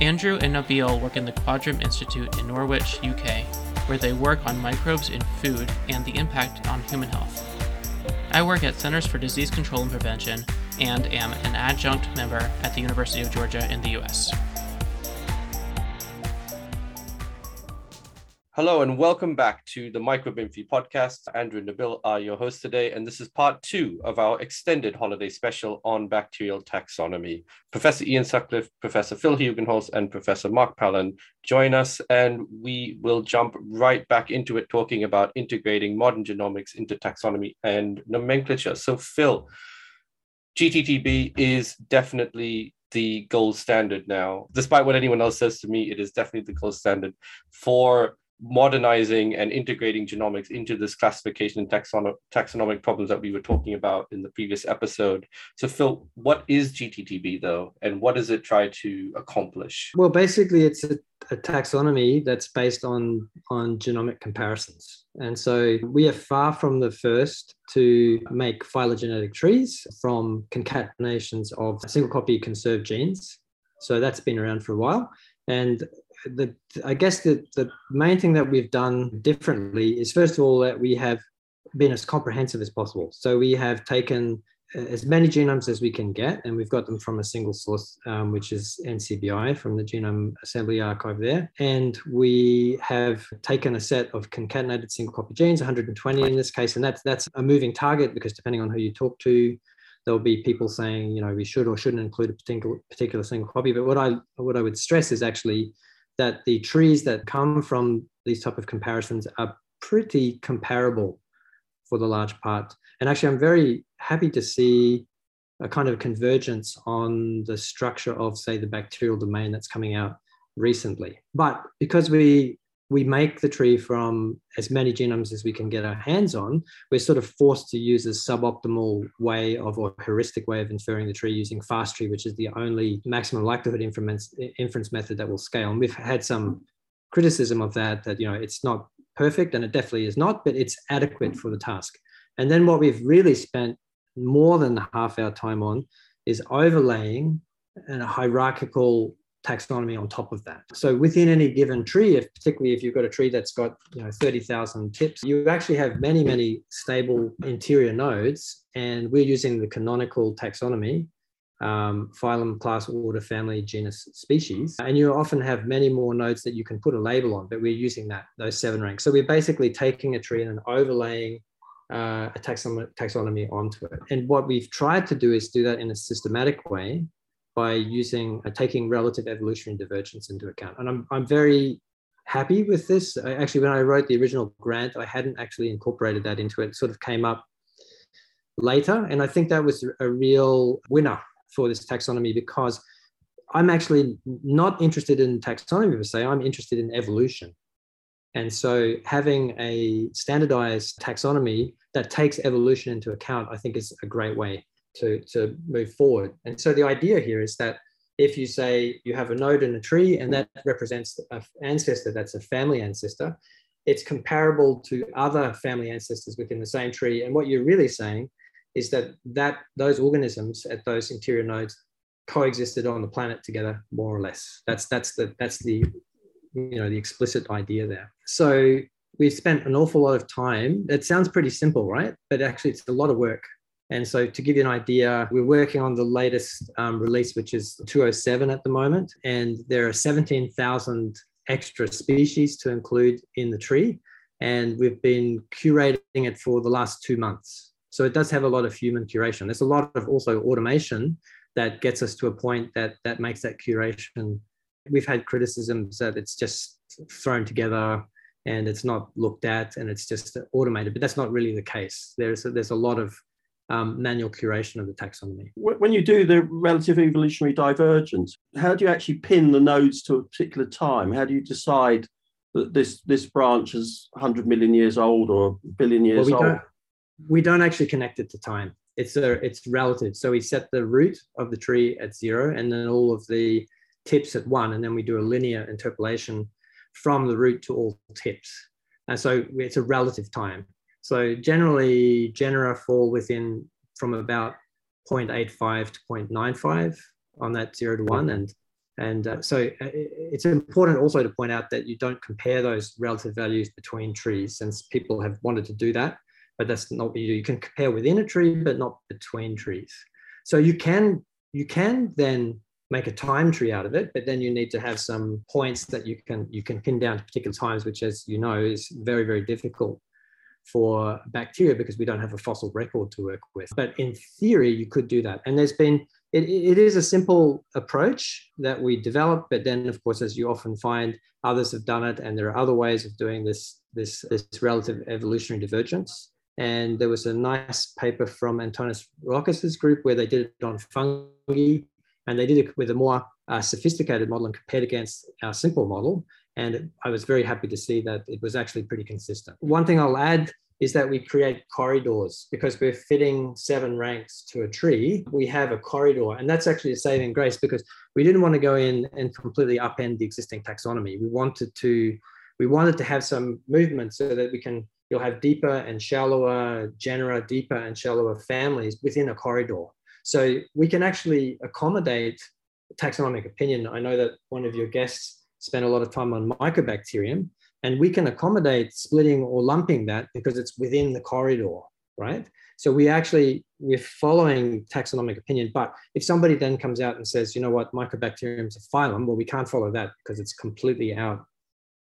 Andrew and Nabil work in the Quadram Institute in Norwich, UK, where they work on microbes in food and the impact on human health. I work at Centers for Disease Control and Prevention and am an adjunct member at the University of Georgia in the US. Hello and welcome back to the MicroBinfie podcast. Andrew and Nabil are your hosts today, and this is part two of our extended holiday special on bacterial taxonomy. Professor Ian Sutcliffe, Professor Phil Hugenholtz, and Professor Mark Pallen join us, and we will jump right back into it, talking about integrating modern genomics into taxonomy and nomenclature. So, Phil, GTDB is definitely the gold standard now. Despite what anyone else says to me, it is definitely the gold standard for modernizing and integrating genomics into this classification and taxono- taxonomic problems that we were talking about in the previous episode. So, Phil, what is GTDB though, and what does it try to accomplish? Well, basically, it's a, a taxonomy that's based on on genomic comparisons, and so we are far from the first to make phylogenetic trees from concatenations of single copy conserved genes. So that's been around for a while. And the I guess the, the main thing that we've done differently is first of all that we have been as comprehensive as possible. So we have taken uh, as many genomes as we can get, and we've got them from a single source, um, which is NCBI from the Genome Assembly Archive there. And we have taken a set of concatenated single copy genes, 120 in this case, and that's that's a moving target because depending on who you talk to, there'll be people saying, you know, we should or shouldn't include a particular particular single copy. But what I what I would stress is actually that the trees that come from these type of comparisons are pretty comparable for the large part. And actually, I'm very happy to see a kind of convergence on the structure of, say, the bacterial domain that's coming out recently. But because we we make the tree from as many genomes as we can get our hands on, we're sort of forced to use a suboptimal way of or heuristic way of inferring the tree using FastTree, which is the only maximum likelihood inference, inference method that will scale. And we've had some criticism of that, that you know it's not perfect, and it definitely is not, but it's adequate for the task. And then what we've really spent more than half our time on is overlaying and a hierarchical taxonomy on top of that. So within any given tree, if particularly if you've got a tree that's got you know 30,000 tips, you actually have many, many stable interior nodes. And we're using the canonical taxonomy, um, phylum, class, order, family, genus, species. And you often have many more nodes that you can put a label on, but we're using that, those seven ranks. So we're basically taking a tree and overlaying uh, a taxonomy, taxonomy onto it. And what we've tried to do is do that in a systematic way by using uh, taking relative evolutionary divergence into account. And I'm, I'm very happy with this. I, actually, when I wrote the original grant, I hadn't actually incorporated that into it. It sort of came up later. And I think that was a real winner for this taxonomy because I'm actually not interested in taxonomy per se, I'm interested in evolution. And so having a standardized taxonomy that takes evolution into account, I think is a great way to, to move forward. And so the idea here is that if you say you have a node in a tree and that represents an ancestor that's a family ancestor, it's comparable to other family ancestors within the same tree. And what you're really saying is that, that those organisms at those interior nodes coexisted on the planet together, more or less. That's, that's, the, that's the, you know, the explicit idea there. So we've spent an awful lot of time. It sounds pretty simple, right? But actually, it's a lot of work and so, to give you an idea, we're working on the latest um, release, which is 207 at the moment. And there are 17,000 extra species to include in the tree. And we've been curating it for the last two months. So, it does have a lot of human curation. There's a lot of also automation that gets us to a point that that makes that curation. We've had criticisms that it's just thrown together and it's not looked at and it's just automated, but that's not really the case. There's a, there's a lot of um, manual curation of the taxonomy. When you do the relative evolutionary divergence, how do you actually pin the nodes to a particular time? How do you decide that this this branch is 100 million years old or a billion years well, we old? Don't, we don't actually connect it to time. It's a it's relative. So we set the root of the tree at zero, and then all of the tips at one, and then we do a linear interpolation from the root to all tips. And so it's a relative time. So generally, genera fall within from about 0.85 to 0.95 on that zero to one. And, and uh, so uh, it's important also to point out that you don't compare those relative values between trees, since people have wanted to do that, but that's not what you do. You can compare within a tree, but not between trees. So you can you can then make a time tree out of it, but then you need to have some points that you can you can pin down to particular times, which, as you know, is very very difficult for bacteria because we don't have a fossil record to work with. But in theory, you could do that. And there's been, it, it is a simple approach that we developed, but then of course, as you often find, others have done it, and there are other ways of doing this, this, this relative evolutionary divergence. And there was a nice paper from Antonis Rokas's group where they did it on fungi, and they did it with a more uh, sophisticated model and compared against our simple model. And I was very happy to see that it was actually pretty consistent. One thing I'll add is that we create corridors because we're fitting seven ranks to a tree. We have a corridor, and that's actually a saving grace because we didn't want to go in and completely upend the existing taxonomy. We wanted to we wanted to have some movement so that we can you'll have deeper and shallower genera, deeper and shallower families within a corridor. So we can actually accommodate taxonomic opinion. I know that one of your guests spend a lot of time on mycobacterium, and we can accommodate splitting or lumping that because it's within the corridor, right? So we actually we're following taxonomic opinion, but if somebody then comes out and says, you know what, mycobacterium is a phylum, well, we can't follow that because it's completely out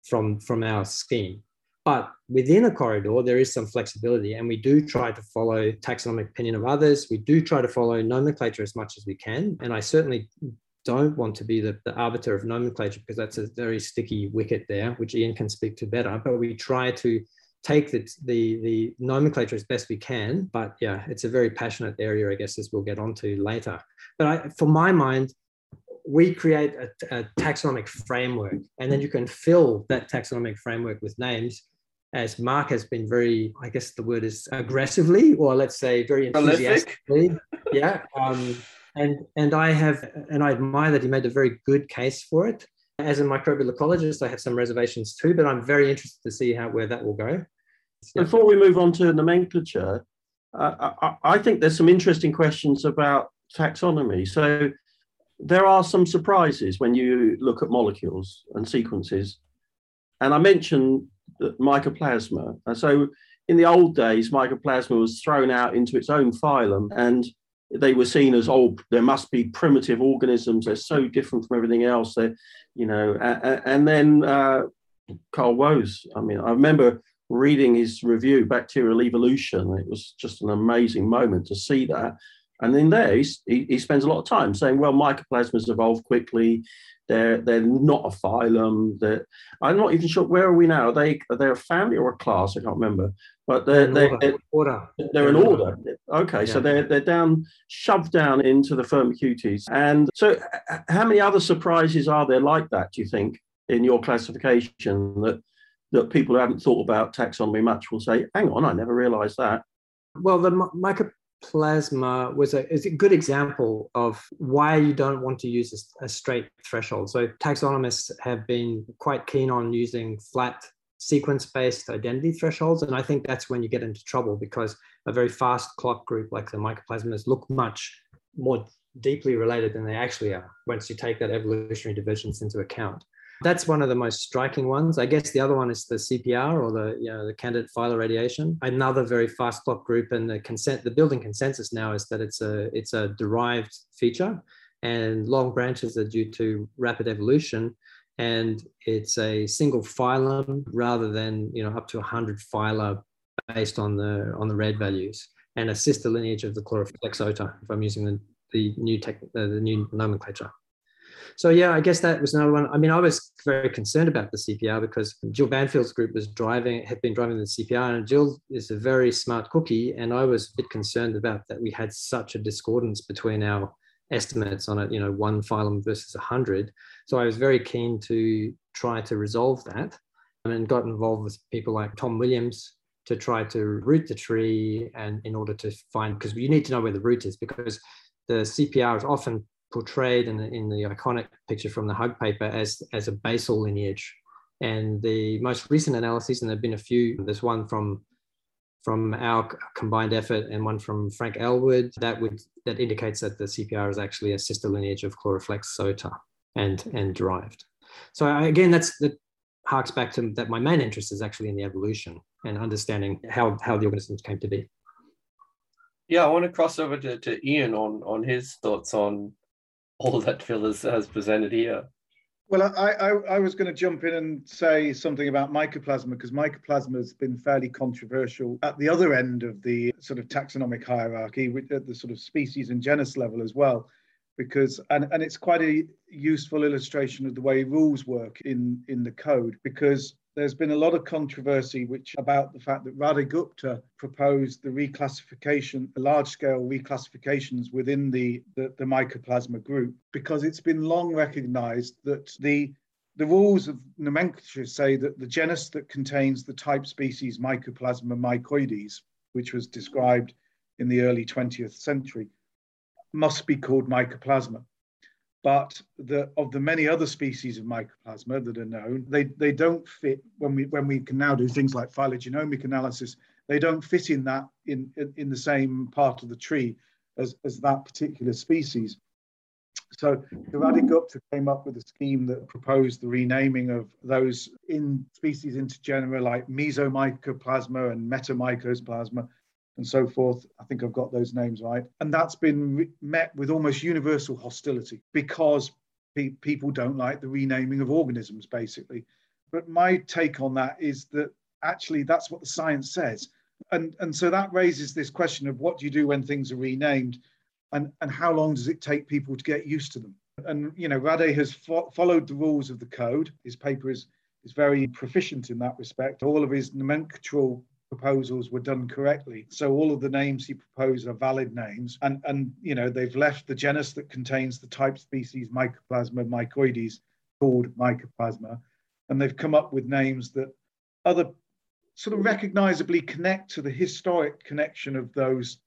from from our scheme. But within a corridor, there is some flexibility, and we do try to follow taxonomic opinion of others. We do try to follow nomenclature as much as we can, and I certainly don't want to be the, the arbiter of nomenclature because that's a very sticky wicket there, which Ian can speak to better. But we try to take the, the, the nomenclature as best we can. But yeah, it's a very passionate area, I guess, as we'll get onto later. But I, for my mind, we create a, a, taxonomic framework, and then you can fill that taxonomic framework with names. As Mark has been very, I guess the word is aggressively, or let's say very enthusiastically, yeah, um, and and I have and I admire that he made a very good case for it. As a microbial ecologist, I have some reservations too, but I'm very interested to see how where that will go. Before we move on to nomenclature, uh, I, I think there's some interesting questions about taxonomy. So there are some surprises when you look at molecules and sequences. And I mentioned that mycoplasma. And so in the old days, mycoplasma was thrown out into its own phylum and they were seen as oh there must be primitive organisms. They're so different from everything else. They you know and, and then uh, carl woese. I mean i remember reading his review bacterial evolution. It was just an amazing moment to see that and in there he, he spends a lot of time saying well mycoplasmas evolve quickly they're they're not a phylum. They're, I'm not even sure where are we now. Are they are they a family or a class? I can't remember. But they're they're, they're, order. they're an order. Okay, yeah. so they're they're down shoved down into the Firmicutes. And so, how many other surprises are there like that? Do you think in your classification that that people who haven't thought about taxonomy much will say, "Hang on, I never realised that." Well, the micro plasma was a, is a good example of why you don't want to use a, a, straight threshold. So taxonomists have been quite keen on using flat sequence-based identity thresholds. And I think that's when you get into trouble because a very fast clock group like the mycoplasmas look much more deeply related than they actually are once you take that evolutionary divergence into account. That's one of the most striking ones. I guess the other one is the CPR or the you know the candidate phyla radiation. Another very fast clock group, and the consent the building consensus now is that it's a it's a derived feature, and long branches are due to rapid evolution, and it's a single phylum rather than you know up to 100 phyla based on the on the red values, and a sister lineage of the Chloroflexota. If I'm using the the new tech, uh, the new nomenclature. So yeah, I guess that was another one. I mean, I was very concerned about the CPR because Jill Banfield's group was driving, had been driving the CPR, and Jill is a very smart cookie, and I was a bit concerned about that. We had such a discordance between our estimates on it, you know, one phylum versus a hundred. So I was very keen to try to resolve that, um, and got involved with people like Tom Williams to try to root the tree, and in order to find because you need to know where the root is because the CPR is often portrayed in the, in the iconic picture from the hug paper as, as a basal lineage. And the most recent analyses, and there have been a few, there's one from from our combined effort and one from Frank Elwood that would that indicates that the CPR is actually a sister lineage of Chloroflex sota and and derived. So again, that's that harks back to that my main interest is actually in the evolution and understanding how how the organisms came to be. Yeah, I want to cross over to, to Ian on on his thoughts on all that Phil has, has presented here. Well, I, I, I was going to jump in and say something about mycoplasma because mycoplasma has been fairly controversial at the other end of the sort of taxonomic hierarchy, at the sort of species and genus level as well because and, and it's quite a useful illustration of the way rules work in in the code because there's been a lot of controversy which about the fact that Radhey Gupta proposed the reclassification, large-scale reclassifications within the, the, the mycoplasma group, because it's been long recognized that the the rules of nomenclature say that the genus that contains the type species Mycoplasma mycoides, which was described in the early 20th century, must be called mycoplasma. But the, of the many other species of mycoplasma that are known, they, they don't fit when we when we can now do things like phylogenomic analysis. They don't fit in that in, in, in the same part of the tree as, as that particular species. So Radhey Gupta came up with a scheme that proposed the renaming of those in species into genera like Mesomycoplasma and Metamycoplasma and so forth. I think I've got those names right. And that's been re- met with almost universal hostility because pe- people don't like the renaming of organisms, basically. But my take on that is that actually that's what the science says. And, and so that raises this question of what do you do when things are renamed and, and how long does it take people to get used to them? And, you know, Radhey has fo- followed the rules of the code. His paper is, is very proficient in that respect. All of his nomenclatural proposals were done correctly. So all of the names he proposed are valid names. And, and you know, they've left the genus that contains the type species Mycoplasma mycoides called Mycoplasma. And they've come up with names that other sort of recognizably connect to the historic connection of those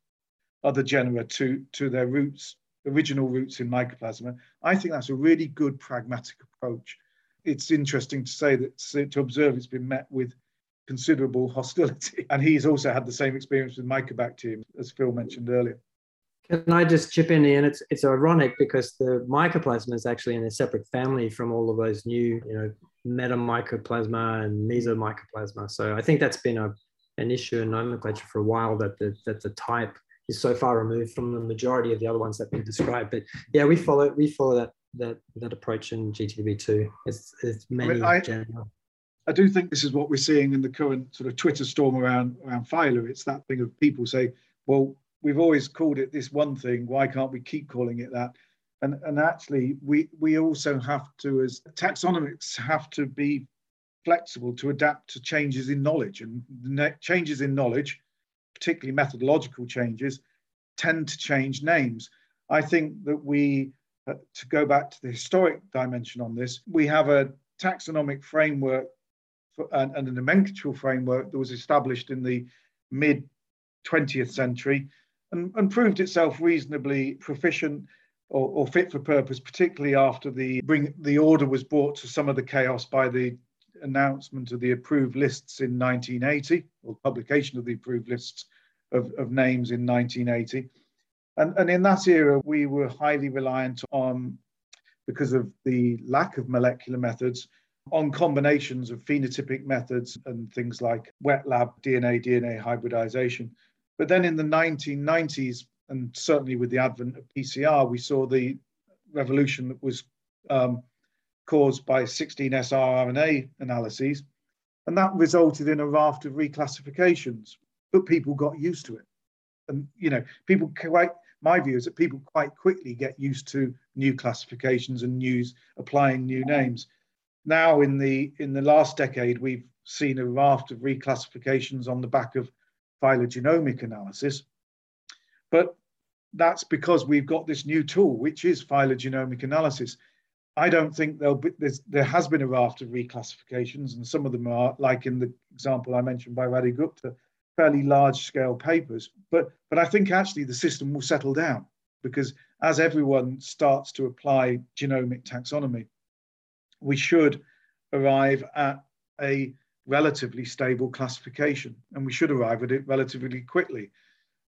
other genera to, to their roots, original roots in Mycoplasma. I think that's a really good pragmatic approach. It's interesting to say that to observe it's been met with considerable hostility. And he's also had the same experience with Mycobacterium, as Phil mentioned earlier. Can I just chip in, Ian? It's it's ironic because the mycoplasma is actually in a separate family from all of those new, you know, metamycoplasma and mesomycoplasma. So I think that's been a an issue in nomenclature for a while that the that the type is so far removed from the majority of the other ones that we described. But yeah, we follow we follow that that that approach in GTDB too. It's it's many I, mean, I, I do think this is what we're seeing in the current sort of Twitter storm around around Phyla. It's that thing of people say, "Well, we've always called it this one thing. Why can't we keep calling it that?" And and actually, we we also have to, as taxonomists, have to be flexible to adapt to changes in knowledge. And changes in knowledge, particularly methodological changes, tend to change names. I think that we, uh, to go back to the historic dimension on this, we have a taxonomic framework and, and a nomenclatural framework that was established in the mid 20th century and, and proved itself reasonably proficient or, or, fit for purpose, particularly after the bring the order was brought to some of the chaos by the announcement of the approved lists in 1980 or publication of the approved lists of, of names in 1980. And, and in that era, we were highly reliant on, because of the lack of molecular methods, on combinations of phenotypic methods and things like wet lab DNA, DNA hybridization. But then in the 1990s, and certainly with the advent of PCR, we saw the revolution that was um, caused by 16S rRNA analyses. And that resulted in a raft of reclassifications, but people got used to it. And, you know, people quite, my view is that people quite quickly get used to new classifications and news applying new names. Now, in the in the last decade, we've seen a raft of reclassifications on the back of phylogenomic analysis, but that's because we've got this new tool, which is phylogenomic analysis. I don't think there'll be there has been a raft of reclassifications, and some of them are like in the example I mentioned by Radhey Gupta, fairly large scale papers. But but I think actually the system will settle down because as everyone starts to apply genomic taxonomy, we should arrive at a relatively stable classification, and we should arrive at it relatively quickly.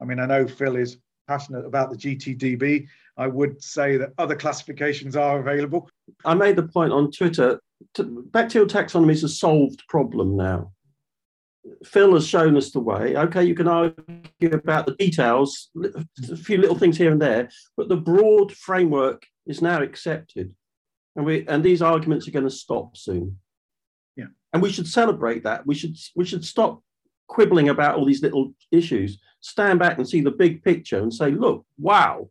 I mean, I know Phil is passionate about the GTDB. I would say that other classifications are available. I made the point on Twitter bacterial taxonomy is a solved problem now. Phil has shown us the way. Okay, you can argue about the details, a few little things here and there, but the broad framework is now accepted. And we and these arguments are going to stop soon. Yeah. And we should celebrate that. We should we should stop quibbling about all these little issues, stand back and see the big picture and say, look, wow,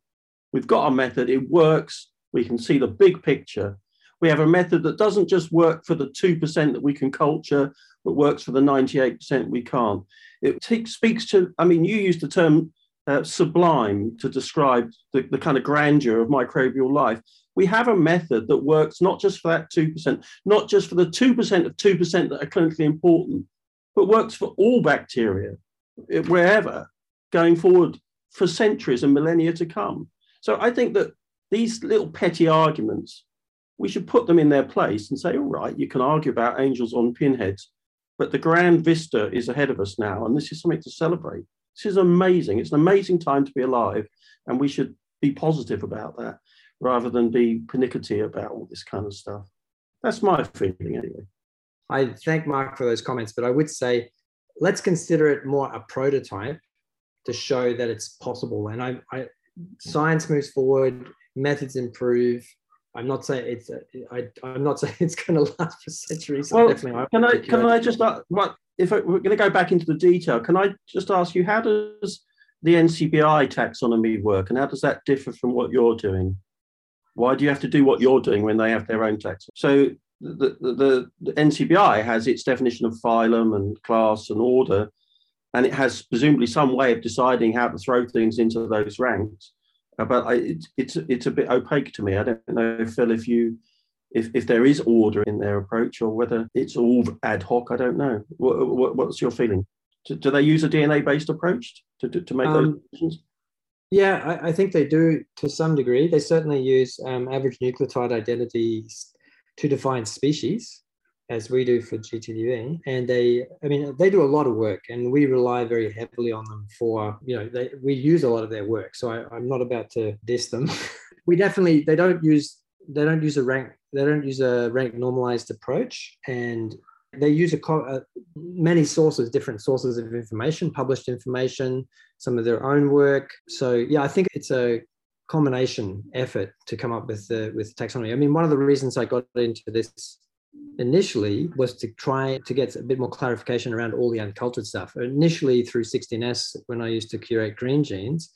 we've got a method, it works, we can see the big picture. We have a method that doesn't just work for the 2% that we can culture, but works for the 98% we can't. It t- speaks to, I mean, you used the term uh, sublime to describe the, the kind of grandeur of microbial life. We have a method that works not just for that 2%, not just for the 2% of 2% that are clinically important, but works for all bacteria, wherever, going forward for centuries and millennia to come. So I think that these little petty arguments, we should put them in their place and say, all right, you can argue about angels on pinheads, but the grand vista is ahead of us now, and this is something to celebrate. This is amazing. It's an amazing time to be alive, and we should be positive about that rather than be pernickety about all this kind of stuff. That's my feeling, anyway. I thank Mark for those comments, but I would say let's consider it more a prototype to show that it's possible. And I, I science moves forward, methods improve. I'm not saying it's. I, I'm not saying it's going to last for centuries. Well, definitely can I can I just uh, what if we're going to go back into the detail? Can I just ask you how does the NCBI taxonomy work, and how does that differ from what you're doing? Why do you have to do what you're doing when they have their own tax? So the, the, the NCBI has its definition of phylum and class and order, and it has presumably some way of deciding how to throw things into those ranks. Uh, but I, it, it's it's a bit opaque to me. I don't know, Phil, if you if, if there is order in their approach or whether it's all ad hoc. I don't know. What, what, what's your feeling? Do, do, they use a DNA based approach to, to, to make um, those decisions? Yeah, I, I, think they do to some degree. They certainly use um, average nucleotide identities to define species as we do for GTDB. And they, I mean, they do a lot of work and we rely very heavily on them for, you know, they, we use a lot of their work. So I, I'm not about to diss them. we definitely, they don't use, they don't use a rank, they don't use a rank normalized approach. And they use a, uh, many sources, different sources of information, published information, some of their own work. So yeah, I think it's a combination effort to come up with the with taxonomy. I mean, one of the reasons I got into this initially was to try to get a bit more clarification around all the uncultured stuff. Initially through 16S, when I used to curate Greengenes,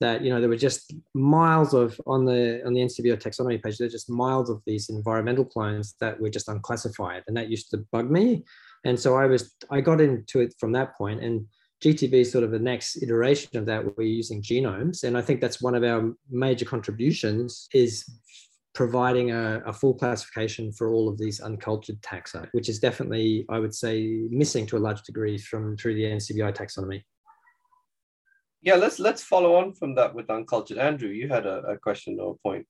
that you know there were just miles of on the on the NCBI taxonomy page. There's just miles of these environmental clones that were just unclassified, and that used to bug me. And so I was I got into it from that point, and GTB is sort of the next iteration of that. We're using genomes, and I think that's one of our major contributions is providing a, a, full classification for all of these uncultured taxa, which is definitely, I would say, missing to a large degree from through the NCBI taxonomy. Yeah, let's let's follow on from that with uncultured. Andrew, you had a, a question or a point.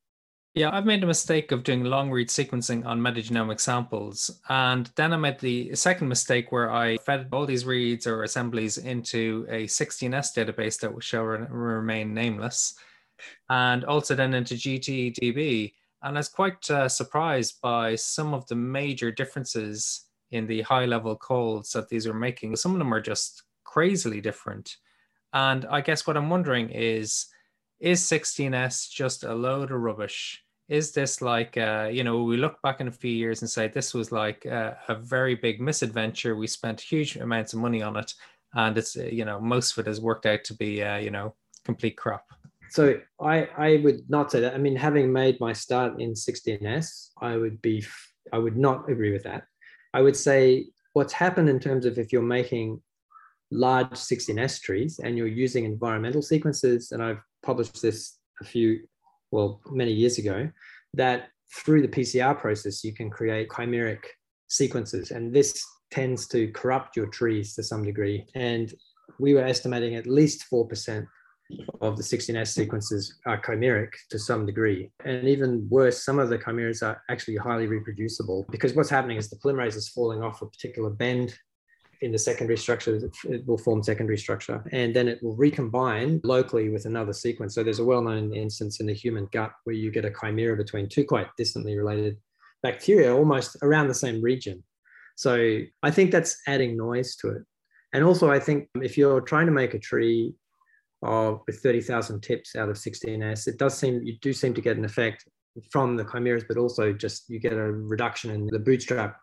Yeah, I've made a mistake of doing long read sequencing on metagenomic samples. And then I made the second mistake where I fed all these reads or assemblies into a 16S database that shall remain nameless, and also then into GTDB. And I was quite uh, surprised by some of the major differences in the high level calls that these are making. Some of them are just crazily different. And I guess what I'm wondering is, is 16S just a load of rubbish? is this like uh, you know we look back in a few years and say this was like a, a, very big misadventure we spent huge amounts of money on it and it's uh, you know most of it has worked out to be uh, you know complete crap So I, I would not say that. I mean, having made my start in 16S, I would be, I would not agree with that. I would say what's happened in terms of if you're making large 16S trees and you're using environmental sequences, and I've published this a few, well, many years ago, that through the PCR process, you can create chimeric sequences. And this tends to corrupt your trees to some degree. And we were estimating at least 4% of the 16S sequences are chimeric to some degree. And even worse, some of the chimeras are actually highly reproducible because what's happening is the polymerase is falling off a particular bend in the secondary structure, it will form secondary structure, and then it will recombine locally with another sequence. So there's a well-known instance in the human gut where you get a chimera between two quite distantly related bacteria, almost around the same region. So I think that's adding noise to it. And also, I think if you're trying to make a tree of with 30,000 tips out of 16S, it does seem you do seem to get an effect from the chimeras, but also just you get a reduction in the bootstrap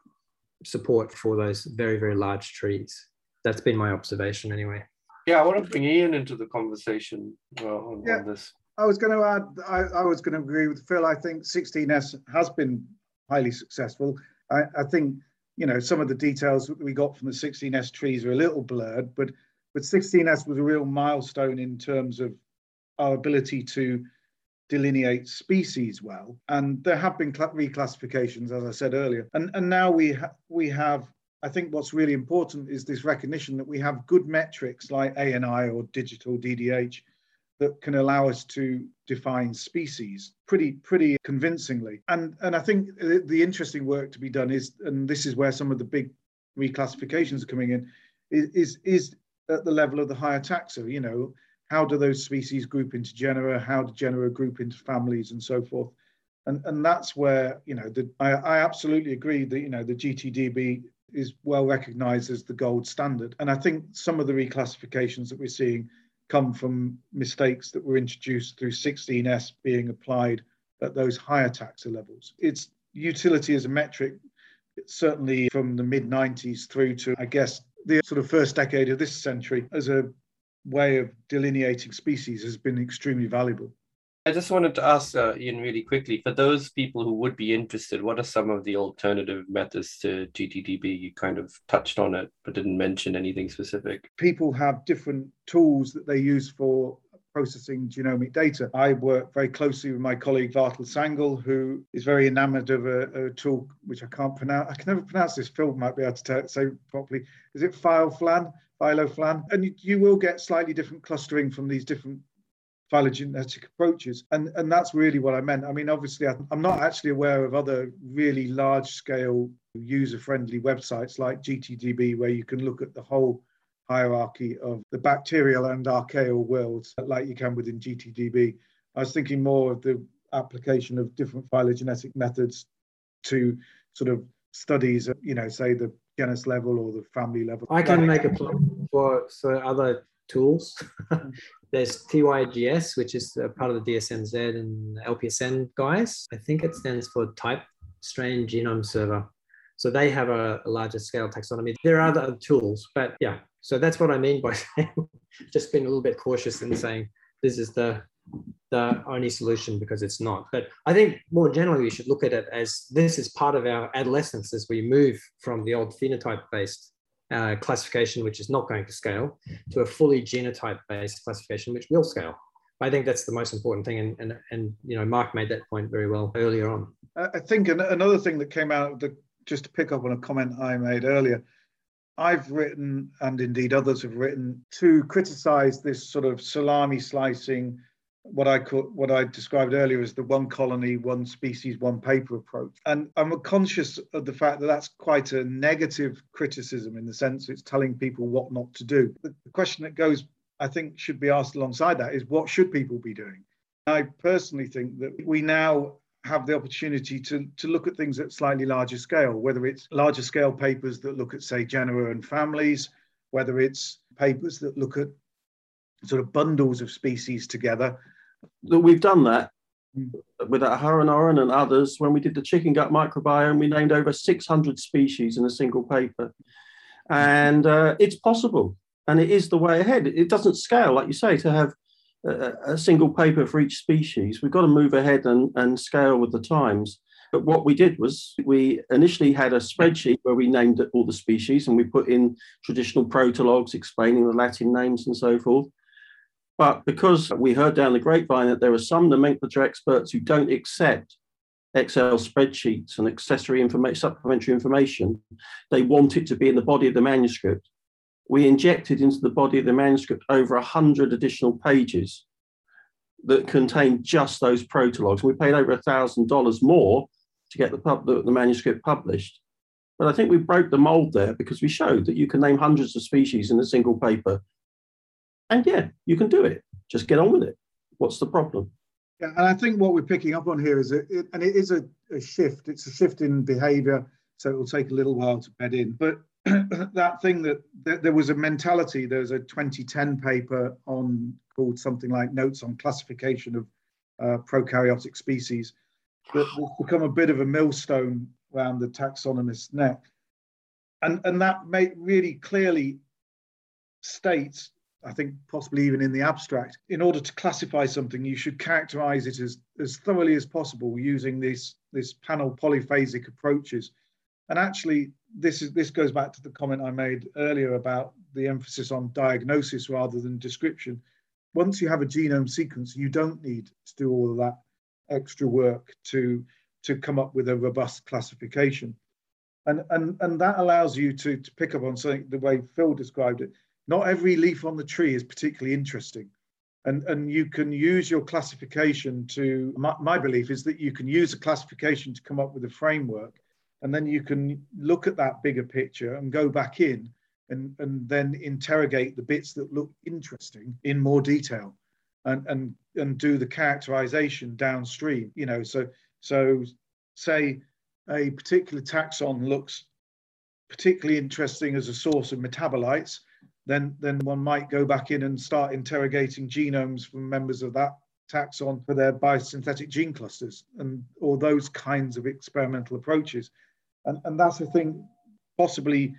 support for those very, very large trees. That's been my observation anyway. Yeah, I want to bring Ian into the conversation uh, on, yeah. on, this. I was going to add, I, I, was going to agree with Phil. I think 16S has been highly successful. I, I think, you know, some of the details that we got from the 16S trees are a little blurred, but, but 16S was a real milestone in terms of our ability to delineate species well. And there have been reclassifications, as I said earlier. And, and now we, ha- we have, I think what's really important is this recognition that we have good metrics like ANI or digital DDH that can allow us to define species pretty pretty convincingly. And and I think the, interesting work to be done is, and this is where some of the big reclassifications are coming in, is, is at the level of the higher taxa. You know, how do those species group into genera? How do genera group into families and so forth? And, and that's where, you know, the, I, I absolutely agree that, you know, the GTDB is well recognized as the gold standard. And I think some of the reclassifications that we're seeing come from mistakes that were introduced through 16S being applied at those higher taxa levels. Its utility as a metric, certainly from the mid 90s through to, I guess, the sort of first decade of this century as a way of delineating species has been extremely valuable. I just wanted to ask uh, Ian really quickly for those people who would be interested, what are some of the alternative methods to GTDB? You kind of touched on it, but didn't mention anything specific. People have different tools that they use for processing genomic data. I work very closely with my colleague Vartul Sangal, who is very enamored of a, a, tool which I can't pronounce. I can never pronounce this. Phil might be able to say properly. Is it FileFlan? PhyloPhlAn, and you, you will get slightly different clustering from these different phylogenetic approaches. And, and that's really what I meant. I mean, obviously, I'm not actually aware of other really large scale user friendly websites like GTDB where you can look at the whole hierarchy of the bacterial and archaeal worlds like you can within GTDB. I was thinking more of the application of different phylogenetic methods to sort of studies, you know, say the genus level or the family level. I can make a plug for so other tools. There's TYGS, which is part of the DSMZ and LPSN guys. I think it stands for Type Strain Genome Server. So they have a, a larger scale taxonomy. There are other tools, but yeah. So that's what I mean by saying, just being a little bit cautious in saying this is the the only solution because it's not. But I think more generally, we should look at it as this is part of our adolescence as we move from the old phenotype based uh, classification, which is not going to scale, to a fully genotype based classification, which will scale. I think that's the most important thing. And, and, and you know, Mark made that point very well earlier on. I think another thing that came out the, just to pick up on a comment I made earlier, I've written, and indeed others have written, to criticize this sort of salami slicing what I call, what I described earlier as the one colony, one species, one paper approach. And I'm conscious of the fact that that's quite a negative criticism in the sense it's telling people what not to do. The question that goes, I think, should be asked alongside that is what should people be doing? I personally think that we now have the opportunity to, to look at things at slightly larger scale, whether it's larger scale papers that look at, say, genera and families, whether it's papers that look at sort of bundles of species together. That we've done that with Aharon Oren and others when we did the chicken gut microbiome. We named over 600 species in a single paper, and uh, it's possible, and it is the way ahead. It doesn't scale, like you say, to have a, single paper for each species. We've got to move ahead and, and scale with the times. But what we did was we initially had a spreadsheet where we named all the species and we put in traditional protologs explaining the Latin names and so forth. But because we heard down the grapevine that there are some nomenclature experts who don't accept Excel spreadsheets and accessory information, supplementary information, they want it to be in the body of the manuscript. We injected into the body of the manuscript over 100 additional pages that contain just those protologs. We paid over $1,000 more to get the, pub, the, the manuscript published. But I think we broke the mold there because we showed that you can name hundreds of species in a single paper. And yeah, you can do it. Just get on with it. What's the problem? Yeah, and I think what we're picking up on here is, it, and it is a, a, shift. It's a shift in behaviour, so it will take a little while to bed in. But that thing that, that, there was a mentality. There's a 2010 paper on called something like Notes on Classification of uh, Prokaryotic Species, that will become a bit of a millstone around the taxonomist's neck. And, and that may really clearly states, I think possibly even in the abstract, in order to classify something, you should characterize it as, as thoroughly as possible using this, this panel polyphasic approaches. And actually, this is this goes back to the comment I made earlier about the emphasis on diagnosis rather than description. Once you have a genome sequence, you don't need to do all of that extra work to to come up with a robust classification. And and and that allows you to to pick up on something the way phil described it. Not every leaf on the tree is particularly interesting. And and you can use your classification to my, my belief is that you can use a classification to come up with a framework and then you can look at that bigger picture and go back in and, and then interrogate the bits that look interesting in more detail and and and do the characterization downstream you know. So so say a particular taxon looks particularly interesting as a source of metabolites then then one might go back in and start interrogating genomes from members of that taxon for their biosynthetic gene clusters and or those kinds of experimental approaches and and that's the thing possibly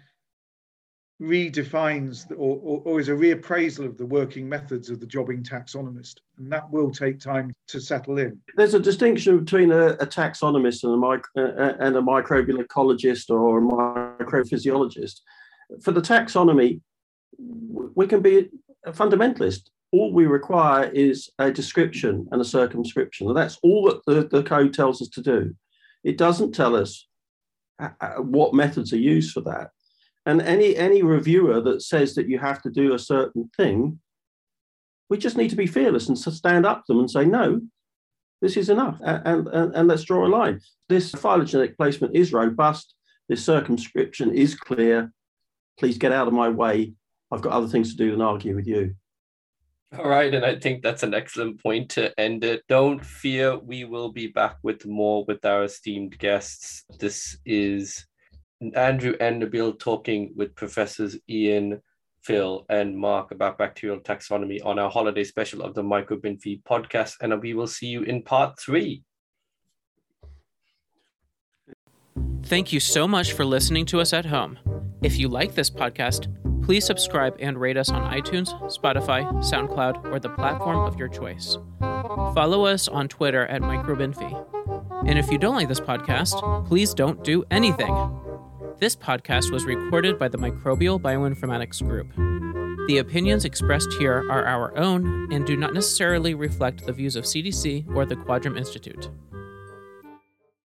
redefines or, or, or, is a reappraisal of the working methods of the jobbing taxonomist. And that will take time to settle in. There's a distinction between a, a taxonomist and a, micro, and a microbial ecologist or a microphysiologist. For the taxonomy, we can be a fundamentalist. All we require is a description and a circumscription. And that's all that the, the code tells us to do. It doesn't tell us uh, uh, Uh, uh, what methods are used for that and any any reviewer that says that you have to do a certain thing, we just need to be fearless and stand up to them and say, no, this is enough. And, and, and let's draw a line. This phylogenetic placement is robust. This circumscription is clear. Please get out of my way. I've got other things to do than argue with you. All right, and I think that's an excellent point to end it. Don't fear, we will be back with more with our esteemed guests. This is Andrew and Nabil talking with Professors Ian, Phil, and Mark about bacterial taxonomy on our holiday special of the MicroBinfie podcast. And we will see you in part three. Thank you so much for listening to us at home. If you like this podcast, please subscribe and rate us on iTunes, Spotify, SoundCloud, or the platform of your choice. Follow us on Twitter at MicroBinfie. And if you don't like this podcast, please don't do anything. This podcast was recorded by the Microbial Bioinformatics Group. The opinions expressed here are our own and do not necessarily reflect the views of CDC or the Quadram Institute.